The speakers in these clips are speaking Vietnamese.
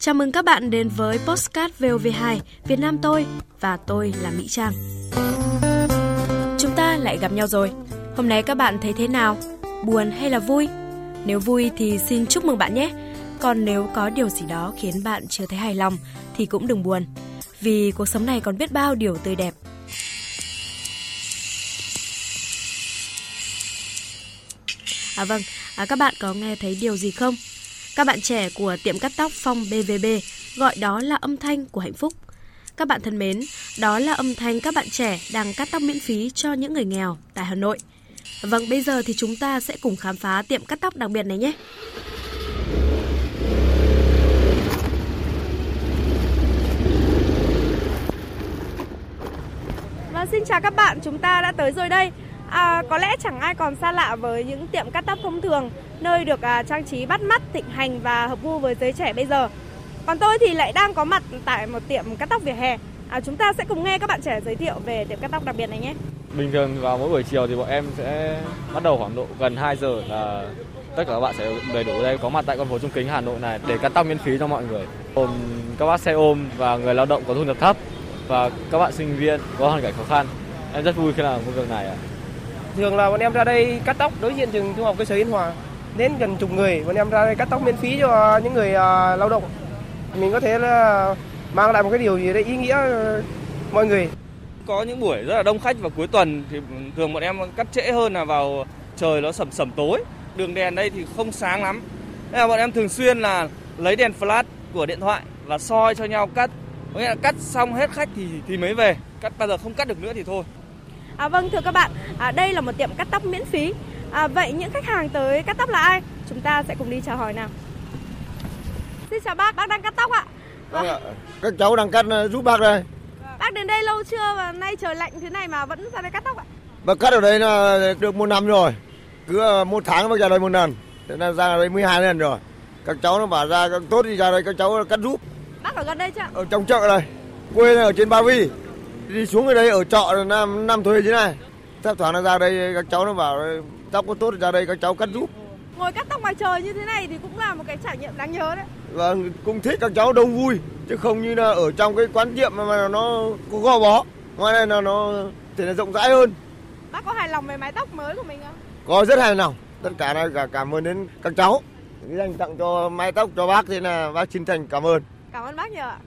Chào mừng các bạn đến với Postcard VOV2 Việt Nam tôi và tôi là Mỹ Trang. Chúng ta lại gặp nhau rồi. Hôm nay các bạn thấy thế nào? Buồn hay là vui? Nếu vui thì xin chúc mừng bạn nhé. Còn nếu có điều gì đó khiến bạn chưa thấy hài lòng thì cũng đừng buồn. Vì cuộc sống này còn biết bao điều tươi đẹp. À vâng, à, các bạn có nghe thấy điều gì không? Các bạn trẻ của tiệm cắt tóc Phong BVB gọi đó là âm thanh của hạnh phúc. Các bạn thân mến, đó là âm thanh các bạn trẻ đang cắt tóc miễn phí cho những người nghèo tại Hà Nội. Vâng, bây giờ thì chúng ta sẽ cùng khám phá tiệm cắt tóc đặc biệt này nhé. Và xin chào các bạn, chúng ta đã tới rồi đây. À, có lẽ chẳng ai còn xa lạ với những tiệm cắt tóc thông thường, nơi được à, trang trí bắt mắt, thịnh hành và hợp gu với giới trẻ bây giờ. Còn tôi thì lại đang có mặt tại một tiệm cắt tóc vỉa hè. À, chúng ta sẽ cùng nghe các bạn trẻ giới thiệu về tiệm cắt tóc đặc biệt này nhé. Bình thường vào mỗi buổi chiều thì bọn em sẽ bắt đầu khoảng độ gần 2 giờ là tất cả các bạn sẽ đầy đủ đây có mặt tại con phố Trung Kính Hà Nội này để cắt tóc miễn phí cho mọi người. Gồm các bác xe ôm và người lao động có thu nhập thấp và các bạn sinh viên có hoàn cảnh khó khăn. Em rất vui khi làm công việc này ạ. Thường là bọn em ra đây cắt tóc đối diện trường trung học cơ sở Yên Hòa. Đến gần chục người, bọn em ra đây cắt tóc miễn phí cho những người uh, lao động. Mình có thể là mang lại một cái điều gì đấy ý nghĩa ờ, mọi người. Có những buổi rất là đông khách vào cuối tuần thì thường bọn em cắt trễ hơn là vào trời nó sẩm sẩm tối. Đường đèn đây thì không sáng lắm. Nên là bọn em thường xuyên là lấy đèn flash của điện thoại và soi cho nhau cắt. Có nghĩa là cắt xong hết khách thì thì mới về. Cắt bao giờ không cắt được nữa thì thôi. À, vâng thưa các bạn, à, đây là một tiệm cắt tóc miễn phí. À, vậy những khách hàng tới cắt tóc là ai? Chúng ta sẽ cùng đi chào hỏi nào. Xin chào bác, bác đang cắt tóc ạ. Vâng. ạ. Các cháu đang cắt ờ, giúp bác đây. Bác đến đây lâu chưa và nay trời lạnh thế này mà vẫn ra đây cắt tóc ạ? Bác cắt ở đây là được một năm rồi. Cứ ờ, một tháng bác ra đây một lần. Thế nên ra đây 12 lần rồi. Các cháu nó bảo ra tốt thì ra đây các cháu cắt giúp. Bác ở gần đây chưa? Ở trong chợ đây. Quê này ở trên Ba Vi. Đi xuống ở đây ở trọ là năm năm thuê thế này. Thấp thoảng nó ra đây các cháu nó bảo tóc có tốt ra đây các cháu cắt giúp. Ngồi cắt tóc ngoài trời như thế này thì cũng là một cái trải nghiệm đáng nhớ đấy. Vâng, cũng thích các cháu đông vui chứ không như là ở trong cái quán tiệm mà, mà nó có gò bó. Ngoài này là nó thì là rộng rãi hơn. Bác có hài lòng về mái tóc mới của mình không? Có rất hài lòng. Tất cả là cả cảm ơn đến các cháu. Dành tặng cho mái tóc cho bác thì là bác chân thành cảm ơn. Cảm ơn bác nhiều ạ.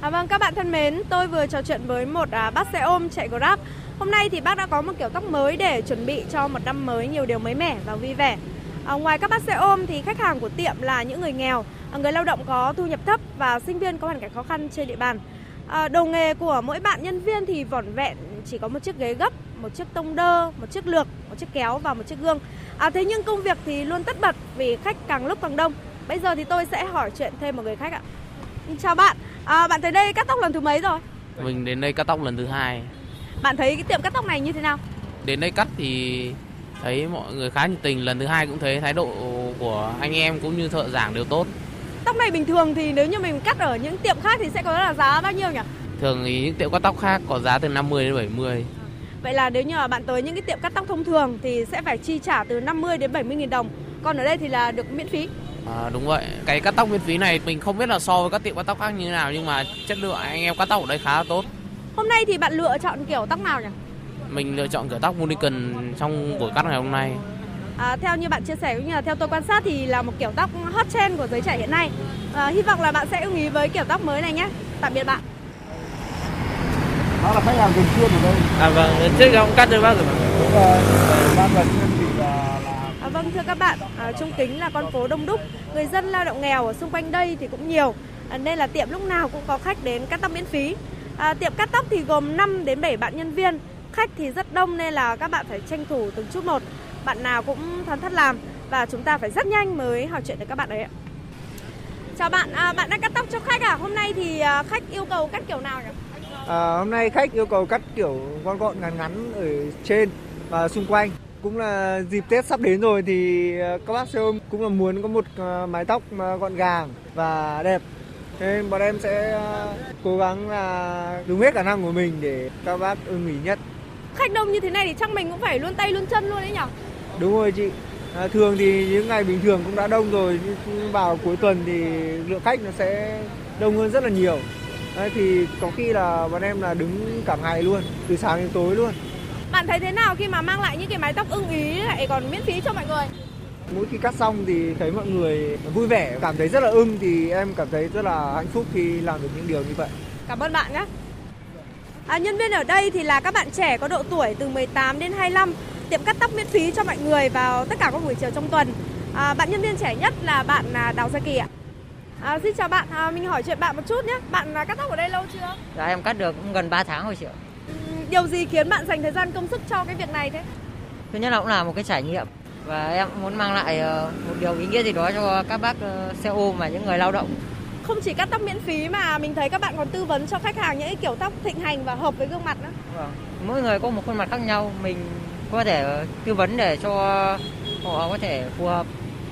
À, vâng các bạn thân mến, tôi vừa trò chuyện với một à, bác xe ôm chạy Grab. Hôm nay thì bác đã có một kiểu tóc mới để chuẩn bị cho một năm mới nhiều điều mới mẻ và vui vẻ. À, ngoài các bác xe ôm thì khách hàng của tiệm là những người nghèo, à, người lao động có thu nhập thấp và sinh viên có hoàn cảnh khó khăn trên địa bàn. À, đầu nghề của mỗi bạn nhân viên thì vỏn vẹn chỉ có một chiếc ghế gấp, một chiếc tông đơ, một chiếc lược, một chiếc kéo và một chiếc gương. À, thế nhưng công việc thì luôn tất bật vì khách càng lúc càng đông. Bây giờ thì tôi sẽ hỏi chuyện thêm một người khách ạ. Chào bạn, à, bạn tới đây cắt tóc lần thứ mấy rồi? Mình đến đây cắt tóc lần thứ hai. Bạn thấy cái tiệm cắt tóc này như thế nào? Đến đây cắt thì thấy mọi người khá nhiệt tình. Lần thứ hai cũng thấy thái độ của anh em cũng như thợ giảng đều tốt. Tóc này bình thường thì nếu như mình cắt ở những tiệm khác thì sẽ có là giá bao nhiêu nhỉ? Thường thì những tiệm cắt tóc khác có giá từ 50 đến 70. Vậy là nếu như bạn tới những cái tiệm cắt tóc thông thường thì sẽ phải chi trả từ 50 đến 70 nghìn đồng. Còn ở đây thì là được miễn phí. À, đúng vậy. Cái cắt tóc miễn phí này mình không biết là so với các tiệm cắt tóc khác như thế nào nhưng mà chất lượng anh em cắt tóc ở đây khá là tốt. Hôm nay thì bạn lựa chọn kiểu tóc nào nhỉ? Mình lựa chọn kiểu tóc Monicon trong buổi cắt ngày hôm nay. À, theo như bạn chia sẻ cũng như là theo tôi quan sát thì là một kiểu tóc hot trend của giới trẻ hiện nay. À, hy vọng là bạn sẽ ưng ý với kiểu tóc mới này nhé. Tạm biệt bạn. Đó là khách hàng thường xuyên ở đây. À vâng, trước ông cắt cho bác rồi mà. Đúng rồi. Bác lần xuyên thì là, là À, vâng thưa các bạn, à, Trung Kính là con phố đông đúc, người dân lao động nghèo ở xung quanh đây thì cũng nhiều, à, nên là tiệm lúc nào cũng có khách đến cắt tóc miễn phí. À, tiệm cắt tóc thì gồm 5 đến 7 bạn nhân viên, khách thì rất đông nên là các bạn phải tranh thủ từng chút một. Bạn nào cũng thoăn thoắt làm và chúng ta phải rất nhanh mới hỏi chuyện được các bạn đấy ạ. Chào bạn, à, bạn đang cắt tóc cho khách à? Hôm nay thì à, khách yêu cầu cắt kiểu nào nhỉ? À, hôm nay khách yêu cầu cắt kiểu gọn gọn ngắn ngắn ở trên và xung quanh. Cũng là dịp Tết sắp đến rồi thì ờ, các bác xe ôm cũng là muốn có một ờ, mái tóc mà gọn gàng và đẹp. Thế Nên bọn em sẽ ờ, cố gắng là dùng hết khả năng của mình để các bác ưng ý nhất. Khách đông như thế này thì chắc mình cũng phải luôn tay luôn chân luôn đấy nhỉ? Đúng rồi chị. À, thường thì những ngày bình thường cũng đã đông rồi nhưng vào cuối tuần thì lượng khách nó sẽ đông hơn rất là nhiều. Đấy, thì có khi là bọn em là đứng cả ngày luôn, từ sáng đến tối luôn. Bạn thấy thế nào khi mà mang lại những cái mái tóc ưng ý lại còn miễn phí cho mọi người? Mỗi khi cắt xong thì thấy mọi người vui vẻ, cảm thấy rất là ưng thì em cảm thấy rất là hạnh phúc khi làm được những điều như vậy. Cảm ơn bạn nhé. À, nhân viên ở đây thì là các bạn trẻ có độ tuổi từ 18 đến 25, tiệm cắt tóc miễn phí cho mọi người vào tất cả các buổi chiều trong tuần. À, bạn nhân viên trẻ nhất là bạn à, Đào Gia Kỳ ạ. À, xin chào bạn, à, mình hỏi chuyện bạn một chút nhé. Bạn à, cắt tóc ở đây lâu chưa? Dạ em cắt được cũng gần 3 tháng rồi chị ạ. Điều gì khiến bạn dành thời gian công sức cho cái việc này thế? Thứ nhất là cũng là một cái trải nghiệm và em muốn mang lại ờ, một điều ý nghĩa gì đó cho các bác ờ, xe ôm và những người lao động. Không chỉ cắt tóc miễn phí mà mình thấy các bạn còn tư vấn cho khách hàng những cái kiểu tóc thịnh hành và hợp với gương mặt nữa. Vâng. Mỗi người có một khuôn mặt khác nhau, mình có thể ờ, tư vấn để cho họ có thể phù hợp.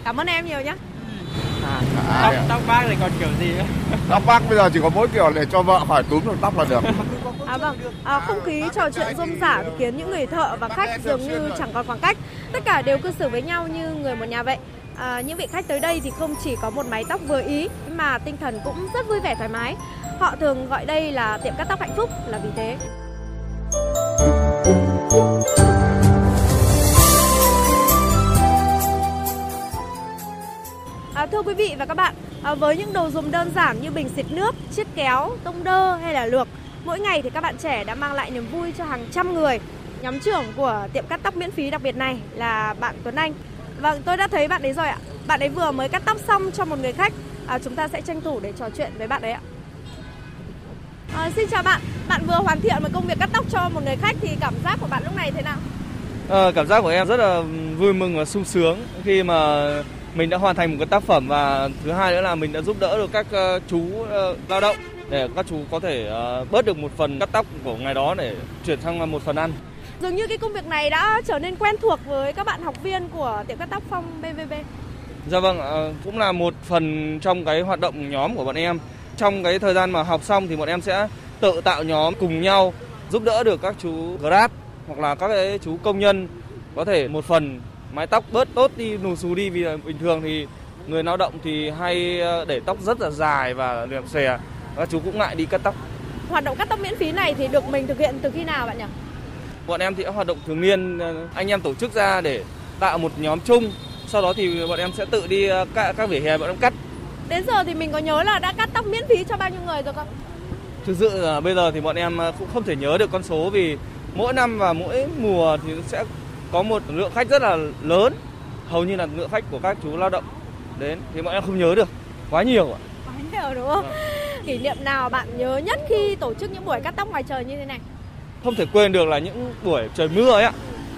Cảm ơn em nhiều nhé. À, tóc tóc bác thì còn kiểu gì nữa Tóc bác bây giờ chỉ có mỗi kiểu để cho vợ phải túm được tóc là được. À vâng, à, không khí trò chuyện rôm rả thì khiến những người thợ và khách dường như chẳng còn khoảng cách. Tất cả đều cư xử với nhau như người một nhà vậy. À, những vị khách tới đây thì không chỉ có một mái tóc vừa ý mà tinh thần cũng rất vui vẻ thoải mái. Họ thường gọi đây là tiệm cắt tóc hạnh phúc là vì thế. À, thưa quý vị và các bạn, à, với những đồ dùng đơn giản như bình xịt nước, chiếc kéo, tông đơ hay là lược, mỗi ngày thì các bạn trẻ đã mang lại niềm vui cho hàng trăm người. Nhóm trưởng của tiệm cắt tóc miễn phí đặc biệt này là bạn Tuấn Anh. Vâng, tôi đã thấy bạn ấy rồi ạ. Bạn ấy vừa mới cắt tóc xong cho một người khách. À, chúng ta sẽ tranh thủ để trò chuyện với bạn ấy ạ. À, xin chào bạn, bạn vừa hoàn thiện một công việc cắt tóc cho một người khách thì cảm giác của bạn lúc này thế nào? À, cảm giác của em rất là vui mừng và sung sướng khi mà mình đã hoàn thành một cái tác phẩm và thứ hai nữa là mình đã giúp đỡ được các ờ, chú ờ, lao động để các chú có thể ờ, bớt được một phần cắt tóc của ngày đó để chuyển sang một phần ăn. Dường như cái công việc này đã trở nên quen thuộc với các bạn học viên của tiệm cắt tóc Phong BVB. Dạ vâng, ờ, cũng là một phần trong cái hoạt động nhóm của bọn em. Trong cái thời gian mà học xong thì bọn em sẽ tự tạo nhóm cùng nhau giúp đỡ được các chú Grab hoặc là các cái chú công nhân có thể một phần mái tóc bớt tốt đi, nù xù đi vì bình thường thì người lao động thì hay ờ, để tóc rất là dài và liệm xòe. Các chú cũng ngại đi cắt tóc. Hoạt động cắt tóc miễn phí này thì được mình thực hiện từ khi nào bạn nhỉ? Bọn em thì đã hoạt động thường niên, ờ, anh em tổ chức ra để tạo một nhóm chung. Sau đó thì bọn em sẽ tự đi ờ, các, các vỉa hè bọn em cắt Đến giờ thì mình có nhớ là đã cắt tóc miễn phí cho bao nhiêu người rồi không? Thực sự là bây giờ thì bọn em à, cũng không thể nhớ được con số vì mỗi năm và mỗi mùa thì sẽ có một lượng khách rất là lớn, hầu như là lượng khách của các chú lao động đến thì bọn em không nhớ được quá nhiều ạ. Quá nhiều đúng không? Kỷ niệm nào bạn nhớ nhất khi tổ chức những buổi cắt tóc ngoài trời như thế này? Không thể quên được là những buổi trời mưa ấy ạ.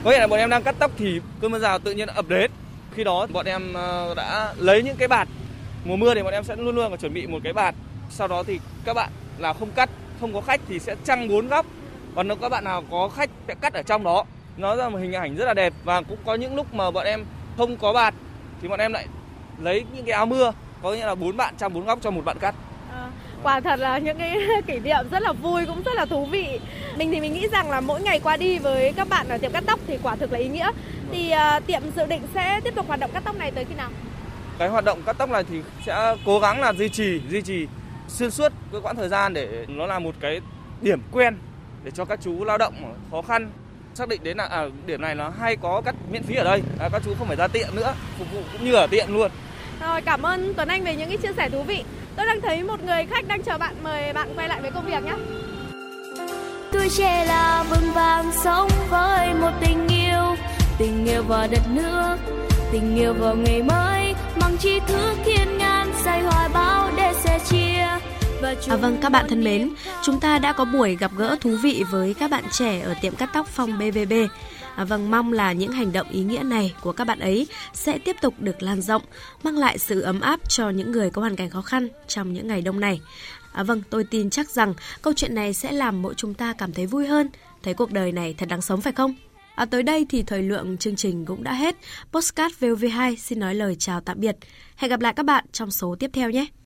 Có nghĩa là bọn em đang cắt tóc thì cơn mưa rào tự nhiên ập đến. Khi đó bọn em ờ, đã lấy những cái bạt mùa mưa thì bọn em sẽ luôn luôn chuẩn bị một cái bạt. Sau đó thì các bạn là không cắt, không có khách thì sẽ trăng bốn góc. Còn nếu các bạn nào có khách sẽ cắt ở trong đó. Nó ra một hình ảnh rất là đẹp và cũng có những lúc mà bọn em không có bạt thì bọn em lại lấy những cái áo mưa có nghĩa là bốn bạn trong bốn góc cho một bạn cắt. Quả thật là những cái kỷ niệm rất là vui cũng rất là thú vị. Mình thì mình nghĩ rằng là mỗi ngày qua đi với các bạn ở tiệm cắt tóc thì quả thực là ý nghĩa. Thì uh, tiệm dự định sẽ tiếp tục hoạt động cắt tóc này tới khi nào? Cái hoạt động cắt tóc này thì sẽ cố gắng là duy trì duy trì xuyên suốt cái quãng thời gian để nó là một cái điểm quen để cho các chú lao động khó khăn xác định đến là à, điểm này nó hay có cắt miễn phí ở đây à, các chú không phải ra tiệm nữa phục vụ cũng như ở tiệm luôn Rồi cảm ơn Tuấn Anh về những cái chia sẻ thú vị. Tôi đang thấy một người khách đang chờ bạn mời bạn quay lại với công việc nhé. tuổi trẻ là vững vàng sống với một tình yêu tình yêu vào đất nước tình yêu vào ngày mới mang tri thức thiên ngàn say hoài bão để sẻ chia và À vâng các bạn thân mến, chúng ta đã có buổi gặp gỡ thú vị với các bạn trẻ ở tiệm cắt tóc Phong BVB. À vâng mong là những hành động ý nghĩa này của các bạn ấy sẽ tiếp tục được lan rộng, mang lại sự ấm áp cho những người có hoàn cảnh khó khăn trong những ngày đông này. À vâng, tôi tin chắc rằng câu chuyện này sẽ làm mỗi chúng ta cảm thấy vui hơn, thấy cuộc đời này thật đáng sống phải không? À, tới đây thì thời lượng chương trình cũng đã hết. Postcard VOV2 xin nói lời chào tạm biệt. Hẹn gặp lại các bạn trong số tiếp theo nhé.